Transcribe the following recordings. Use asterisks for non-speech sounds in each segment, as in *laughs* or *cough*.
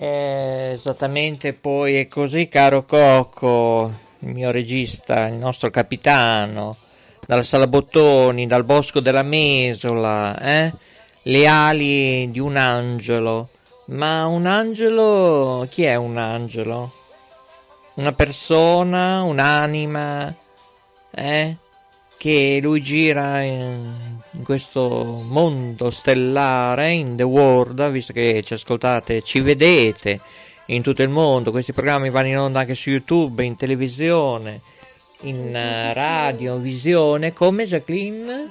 Eh, esattamente poi è così, caro Coco, il mio regista, il nostro capitano, dalla Sala Bottoni, dal Bosco della Mesola, eh? le ali di un angelo. Ma un angelo, chi è un angelo? Una persona, un'anima, eh? Che lui gira in, in questo mondo stellare, in the world, visto che ci ascoltate, ci vedete in tutto il mondo, questi programmi vanno in onda anche su YouTube, in televisione, in uh, radio, visione, come Jacqueline?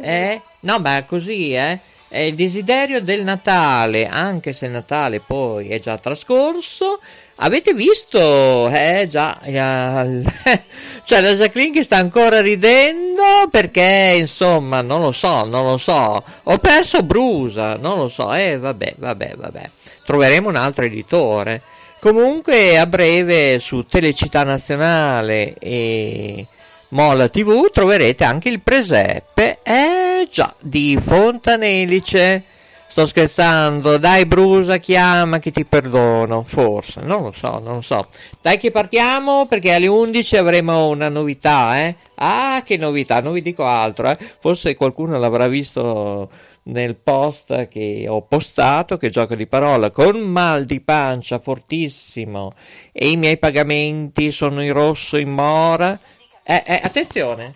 Eh? No, beh, così, eh? È il desiderio del Natale, anche se il Natale poi è già trascorso. Avete visto? Eh già, eh, *laughs* c'è la Jacqueline che sta ancora ridendo perché insomma non lo so, non lo so. Ho perso Brusa, non lo so. Eh vabbè, vabbè, vabbè. Troveremo un altro editore. Comunque a breve su Telecittà Nazionale e Mola TV troverete anche il presepe, eh già, di Fontanelice. Sto scherzando, dai Brusa chiama che ti perdono, forse, non lo so, non lo so. Dai che partiamo perché alle 11 avremo una novità, eh? Ah, che novità, non vi dico altro, eh? Forse qualcuno l'avrà visto nel post che ho postato, che gioco di parola, con mal di pancia fortissimo e i miei pagamenti sono in rosso in mora eh, eh, attenzione.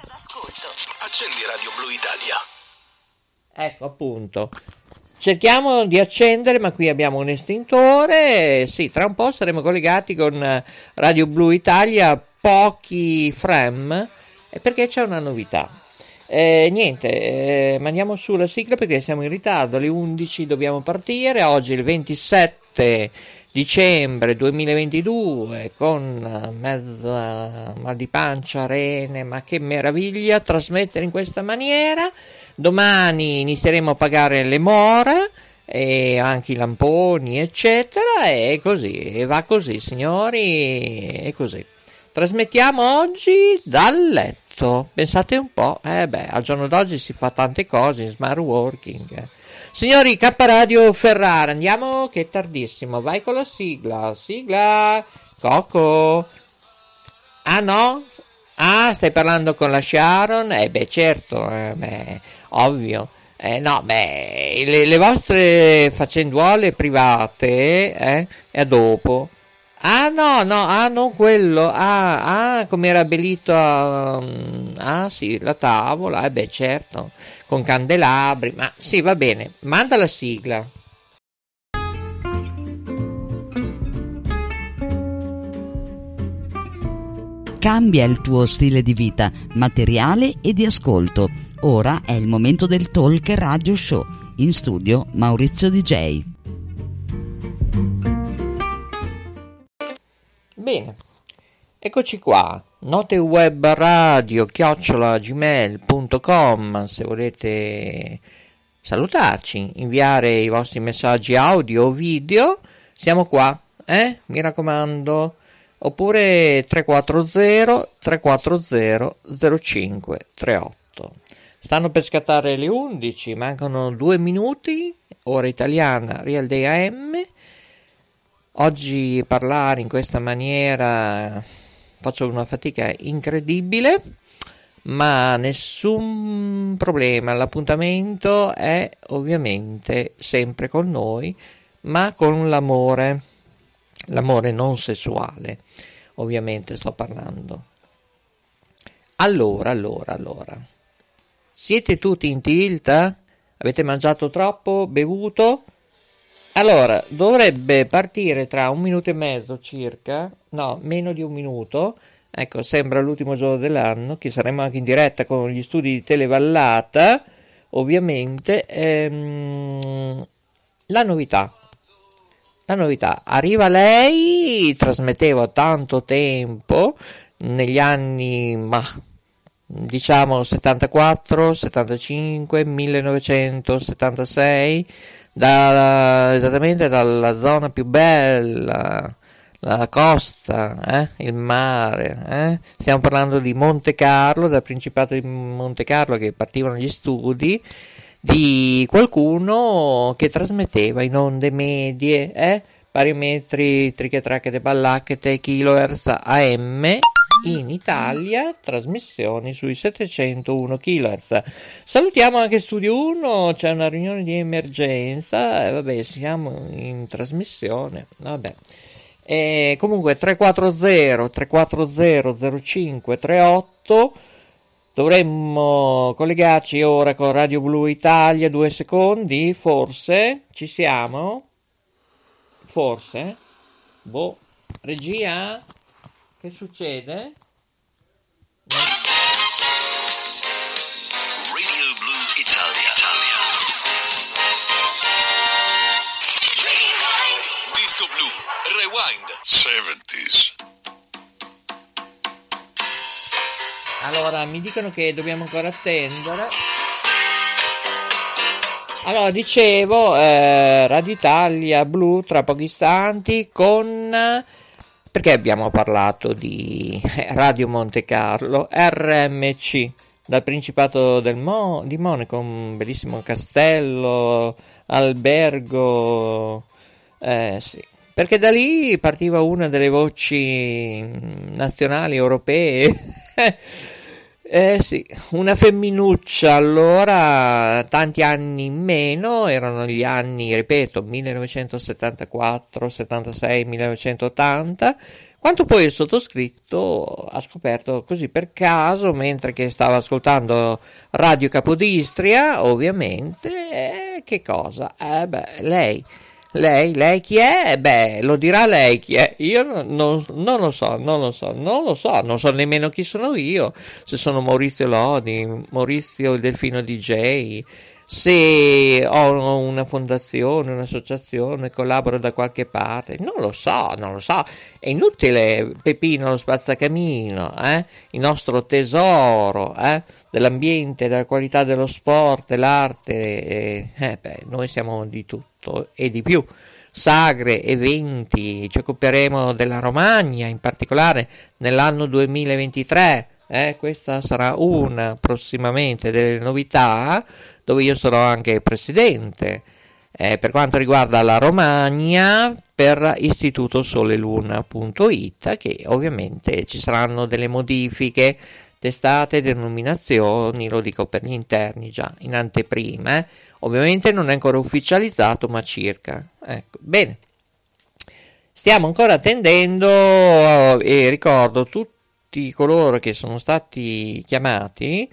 Accendi Radio Blu Italia. Ecco, appunto. Cerchiamo di accendere, ma qui abbiamo un estintore. Sì, tra un po' saremo collegati con Radio Blu Italia, pochi frame, perché c'è una novità. Eh, niente, eh, mandiamo su la sigla perché siamo in ritardo. Alle 11 dobbiamo partire. Oggi il 27 dicembre 2022 con mezza mal di pancia, rene, ma che meraviglia trasmettere in questa maniera. Domani inizieremo a pagare le more e anche i lamponi, eccetera, e così, e va così, signori, e così. Trasmettiamo oggi dal letto. Pensate un po', eh beh, al giorno d'oggi si fa tante cose in smart working. Eh. Signori, K Radio Ferrara, andiamo che è tardissimo. Vai con la sigla. Sigla. Coco. Ah no? Ah, stai parlando con la Sharon? Eh beh, certo, eh, beh, ovvio. Eh, no, beh, le, le vostre faccenduole private, eh, è dopo. Ah no, no, ah non quello, ah, ah come era abbellito, um, ah sì, la tavola, eh beh certo, con candelabri, ma sì va bene, manda la sigla. Cambia il tuo stile di vita, materiale e di ascolto. Ora è il momento del Talk Radio Show. In studio Maurizio DJ. Bene, eccoci qua. Note web radio chiocciolagmail.com se volete salutarci, inviare i vostri messaggi audio o video, siamo qua, eh? Mi raccomando. Oppure 340 340 0538. Stanno per scattare le 11, mancano due minuti, ora italiana, Real Day AM Oggi parlare in questa maniera faccio una fatica incredibile, ma nessun problema. L'appuntamento è ovviamente sempre con noi, ma con l'amore, l'amore non sessuale, ovviamente sto parlando. Allora, allora, allora. Siete tutti in tilt? Avete mangiato troppo? Bevuto? Allora, dovrebbe partire tra un minuto e mezzo circa, no, meno di un minuto. Ecco, sembra l'ultimo giorno dell'anno, che saremo anche in diretta con gli studi di Televallata, ovviamente. Ehm, la novità. La novità. Arriva lei, trasmetteva tanto tempo, negli anni, ma diciamo 74, 75, 1976 da, esattamente dalla zona più bella, la costa, eh? il mare. Eh? Stiamo parlando di Monte Carlo, dal Principato di Monte Carlo che partivano gli studi di qualcuno che trasmetteva in onde medie, eh? parametri trichetrachete ballacchete kilohertz AM in Italia trasmissioni sui 701 kHz. Salutiamo anche Studio 1, c'è una riunione di emergenza, e vabbè, siamo in trasmissione, vabbè. E comunque 340 340 05 38 dovremmo collegarci ora con Radio Blu Italia due secondi forse? Ci siamo? Forse? Boh. Regia? Che succede? Radio Blue Italia. Disco Blue Rewind. 70s. Allora, mi dicono che dobbiamo ancora attendere. Allora, dicevo, eh, Radio Italia Blu tra pochi istanti con... Perché abbiamo parlato di Radio Monte Carlo, RMC, dal Principato Mo- di Monaco, un bellissimo castello, albergo, eh, sì. Perché da lì partiva una delle voci nazionali europee *laughs* Eh sì, una femminuccia allora, tanti anni in meno, erano gli anni, ripeto, 1974, 76, 1980, quanto poi il sottoscritto ha scoperto così per caso, mentre che stava ascoltando Radio Capodistria, ovviamente, eh, che cosa? Eh beh, lei lei, lei chi è? Beh, lo dirà lei chi è. Io non, non, non, lo so, non lo so, non lo so, non so nemmeno chi sono io. Se sono Maurizio Lodi, Maurizio il Delfino DJ, se ho una fondazione, un'associazione, collaboro da qualche parte. Non lo so, non lo so. È inutile, Pepino lo spazzacamino, eh? il nostro tesoro eh? dell'ambiente, della qualità dello sport, dell'arte. Eh, eh beh, noi siamo di tutto tutto e di più. Sagre, eventi, ci occuperemo della Romagna in particolare nell'anno 2023. Eh, questa sarà una prossimamente delle novità dove io sarò anche presidente. Eh, per quanto riguarda la Romagna, per Istituto Soleluna.it, che ovviamente ci saranno delle modifiche, testate, denominazioni, lo dico per gli interni già in anteprima. Eh Ovviamente non è ancora ufficializzato, ma circa. Ecco, bene. Stiamo ancora attendendo e ricordo tutti coloro che sono stati chiamati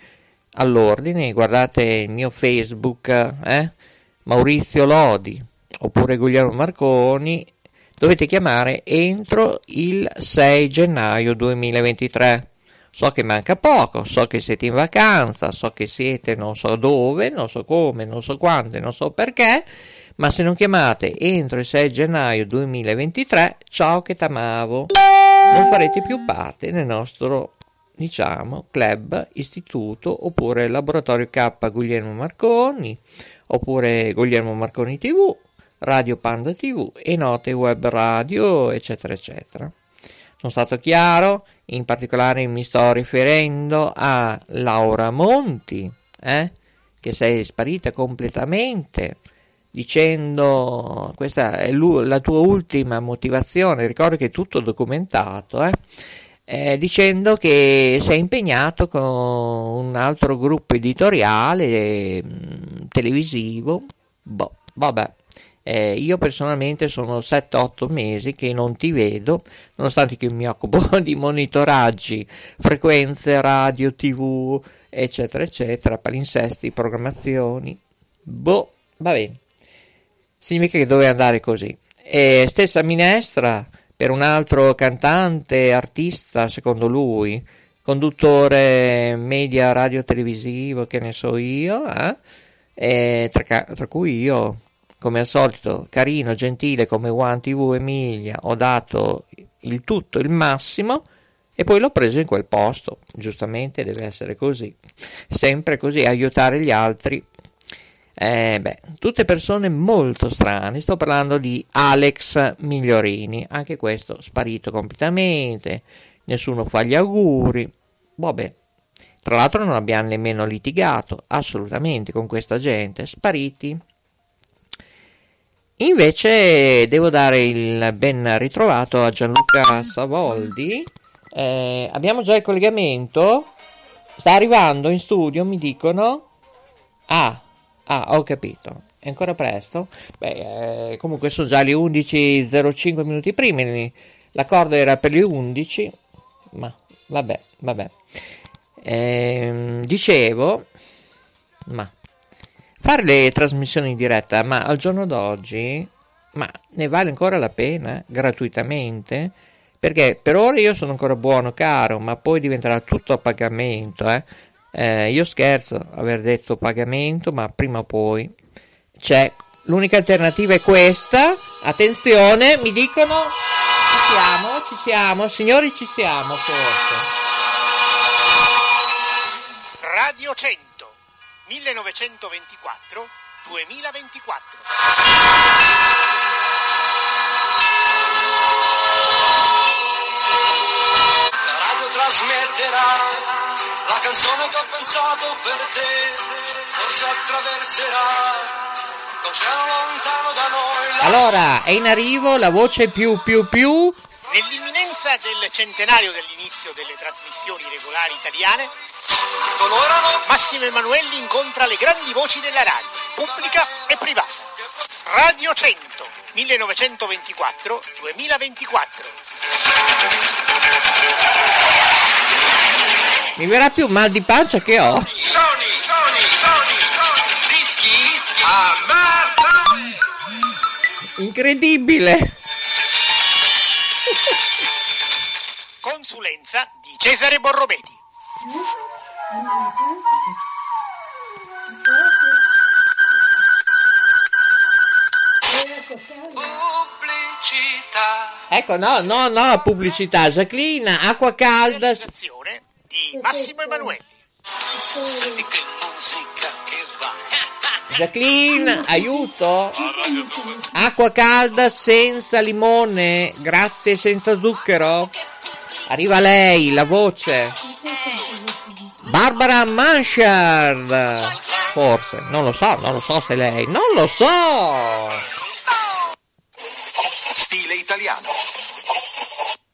all'ordine, guardate il mio Facebook, eh? Maurizio Lodi oppure Guglielmo Marconi, dovete chiamare entro il 6 gennaio 2023. So che manca poco, so che siete in vacanza, so che siete non so dove, non so come, non so quando, non so perché, ma se non chiamate entro il 6 gennaio 2023, ciao che t'amavo, non farete più parte del nostro, diciamo, club, istituto, oppure laboratorio K Guglielmo Marconi, oppure Guglielmo Marconi TV, Radio Panda TV e note web radio, eccetera, eccetera. Sono stato chiaro? In particolare mi sto riferendo a Laura Monti, eh, che sei sparita completamente, dicendo questa è la tua ultima motivazione, ricordo che è tutto documentato, eh, eh, dicendo che sei impegnato con un altro gruppo editoriale mm, televisivo, boh, vabbè. Eh, io personalmente sono 7-8 mesi che non ti vedo, nonostante che mi occupo *laughs* di monitoraggi, frequenze, radio, tv, eccetera, eccetera, palinsesti, programmazioni. Boh, va bene. Significa che dove andare così. E stessa minestra per un altro cantante, artista, secondo lui, conduttore media radio televisivo, che ne so io, eh? tra, tra cui io come al solito carino, gentile come One TV Emilia, ho dato il tutto, il massimo e poi l'ho preso in quel posto. Giustamente deve essere così, sempre così, aiutare gli altri Eh, beh, tutte persone molto strane. Sto parlando di Alex Migliorini. Anche questo sparito completamente. Nessuno fa gli auguri. Vabbè. Tra l'altro non abbiamo nemmeno litigato assolutamente con questa gente. Spariti. Invece devo dare il ben ritrovato a Gianluca Savoldi. Eh, abbiamo già il collegamento. Sta arrivando in studio, mi dicono. Ah, ah, ho capito. È ancora presto? Beh, eh, comunque sono già le 11.05 minuti prima. L'accordo era per le 11. Ma vabbè, vabbè. Eh, dicevo, ma fare le trasmissioni in diretta, ma al giorno d'oggi, ma ne vale ancora la pena gratuitamente? Perché per ora io sono ancora buono, caro, ma poi diventerà tutto a pagamento. Eh? Eh, io scherzo aver detto pagamento, ma prima o poi c'è. L'unica alternativa è questa. Attenzione, mi dicono ci siamo, ci siamo, signori, ci siamo forse. Radio 100 1924 2024 La radio trasmetterà la canzone che ho pensato per te, forse attraverserà l'oceano lontano da noi. la Allora, è in arrivo la voce più più più. Nell'imminenza del centenario dell'inizio delle trasmissioni regolari italiane, colorano Massimo Emanuelli incontra le grandi voci della radio, pubblica e privata. Radio 100 1924 2024 Mi verrà più mal di pancia che ho. Tony, Tony, Tony, dischi a Martone. Incredibile. Consulenza di Cesare Borrometi. Pubblicità. Ecco, no, no, no, pubblicità. Jacqueline, acqua calda. Realizzazione di Massimo Emanuelli. Senti che musica che va. *laughs* Jacqueline, aiuto. Acqua calda senza limone, grazie senza zucchero. Arriva lei, la voce. Barbara Manchard. Forse, non lo so, non lo so se lei. Non lo so. Stile italiano.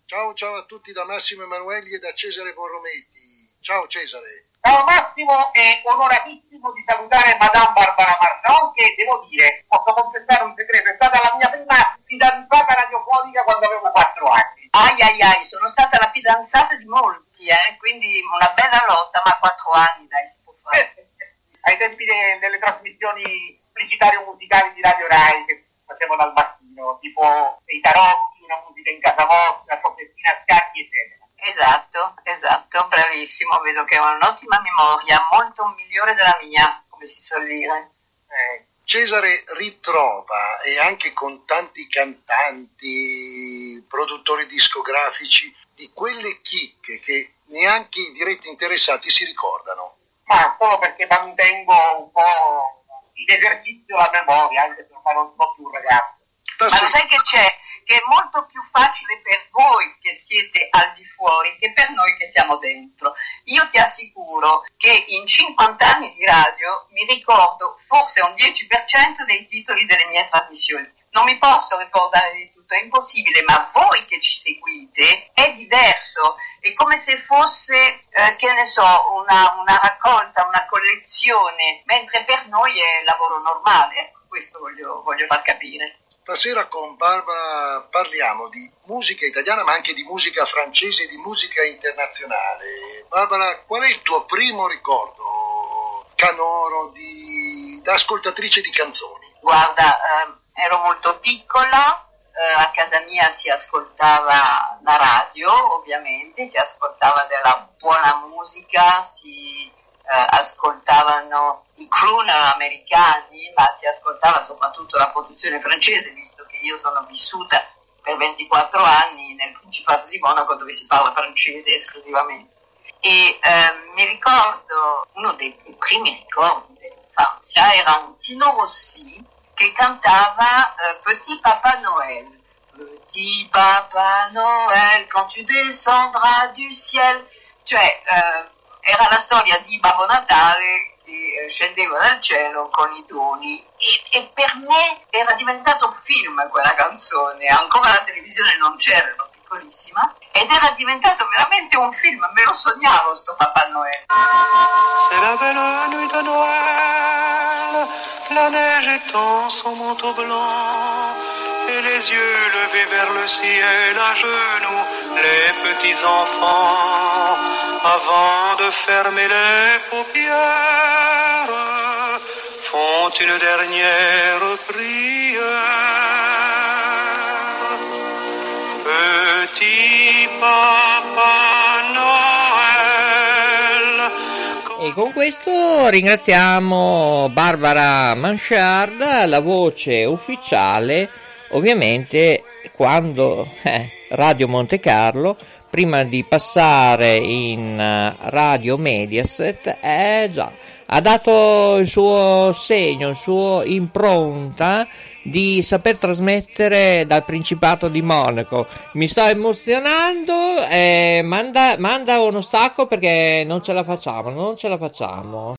Ciao ciao a tutti da Massimo Emanuelli e da Cesare Borrometti. Ciao Cesare. Ciao Massimo, è onoratissimo di salutare Madame Barbara Marson che devo dire, posso confessare un segreto, è stata la mia prima fidanzata radiofonica quando avevo 4 anni. Ai ai ai, sono stata la fidanzata di molti, eh, quindi una bella lotta, ma quattro anni dai, si può fare. *laughs* Ai tempi de- delle trasmissioni pubblicitarie musicali di Radio Rai che facevano al mattino, tipo dei tarocchi, una musica in casa vostra, Sofettina Scacchi, eccetera. Esatto, esatto, bravissimo, vedo che ha un'ottima memoria, molto migliore della mia, come si suol dire. Eh, Cesare ritrova e anche con tanti cantanti, produttori discografici, di quelle chicche che neanche i diretti interessati si ricordano. Ma solo perché mantengo un po' in esercizio la memoria, anche se ormai non sono più un ragazzo. Ma lo sai che c'è? Che è molto più facile per voi che siete al di fuori che per noi che siamo dentro. Io ti assicuro che in 50 anni di radio mi ricordo forse un 10% dei titoli delle mie trasmissioni. Non mi posso ricordare di tutto, è impossibile, ma voi che ci seguite è diverso. È come se fosse, eh, che ne so, una, una raccolta, una collezione, mentre per noi è lavoro normale. Ecco, questo voglio, voglio far capire. Stasera con Barbara parliamo di musica italiana ma anche di musica francese e di musica internazionale. Barbara, qual è il tuo primo ricordo canoro di... da ascoltatrice di canzoni? Guarda, ehm, ero molto piccola, eh, a casa mia si ascoltava la radio, ovviamente, si ascoltava della buona musica, si eh, ascoltavano i crooner americani, ma si ascoltava soprattutto la produzione francese, visto che io sono vissuta per 24 anni nel Principato di Monaco dove si parla francese esclusivamente. E ehm, mi ricordo, uno dei primi ricordi infanzia era un Tino Rossi che cantava eh, Petit Papa Noël. Petit Papa Noël, quand tu descendras du ciel. Cioè, eh, era la storia di Babbo Natale che eh, scendeva dal cielo con i doni e, e per me era diventato un film quella canzone, ancora la televisione non c'era, ero piccolissima, ed era diventato veramente un film, me lo sognavo sto Papà Noël. C'est la belle nuit de Noël, la neige étend son manteau blanc, les yeux levés vers le ciel à genoux, les petits enfants, avant de fermer les paupières, font une dernière prière. Petit Papa Noël. E con questo ringraziamo Barbara Manchard, la voce ufficiale, ovviamente quando eh, Radio Monte Carlo, prima di passare in eh, Radio Mediaset, eh, già, ha dato il suo segno, il suo impronta di saper trasmettere dal Principato di Monaco. Mi sto emozionando, eh, manda, manda uno stacco perché non ce la facciamo, non ce la facciamo.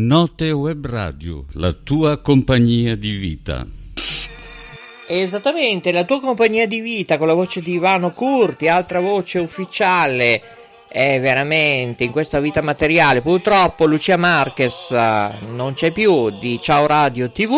Note Web Radio, la tua compagnia di vita. Esattamente, la tua compagnia di vita con la voce di Ivano Curti, altra voce ufficiale. È veramente in questa vita materiale. Purtroppo Lucia Marquez eh, non c'è più di Ciao Radio TV.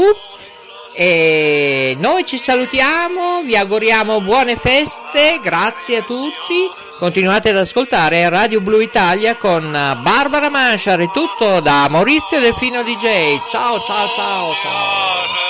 E noi ci salutiamo, vi auguriamo buone feste, grazie a tutti. Continuate ad ascoltare Radio Blu Italia con Barbara Manchar e tutto da Maurizio Delfino DJ. Ciao ciao ciao ciao.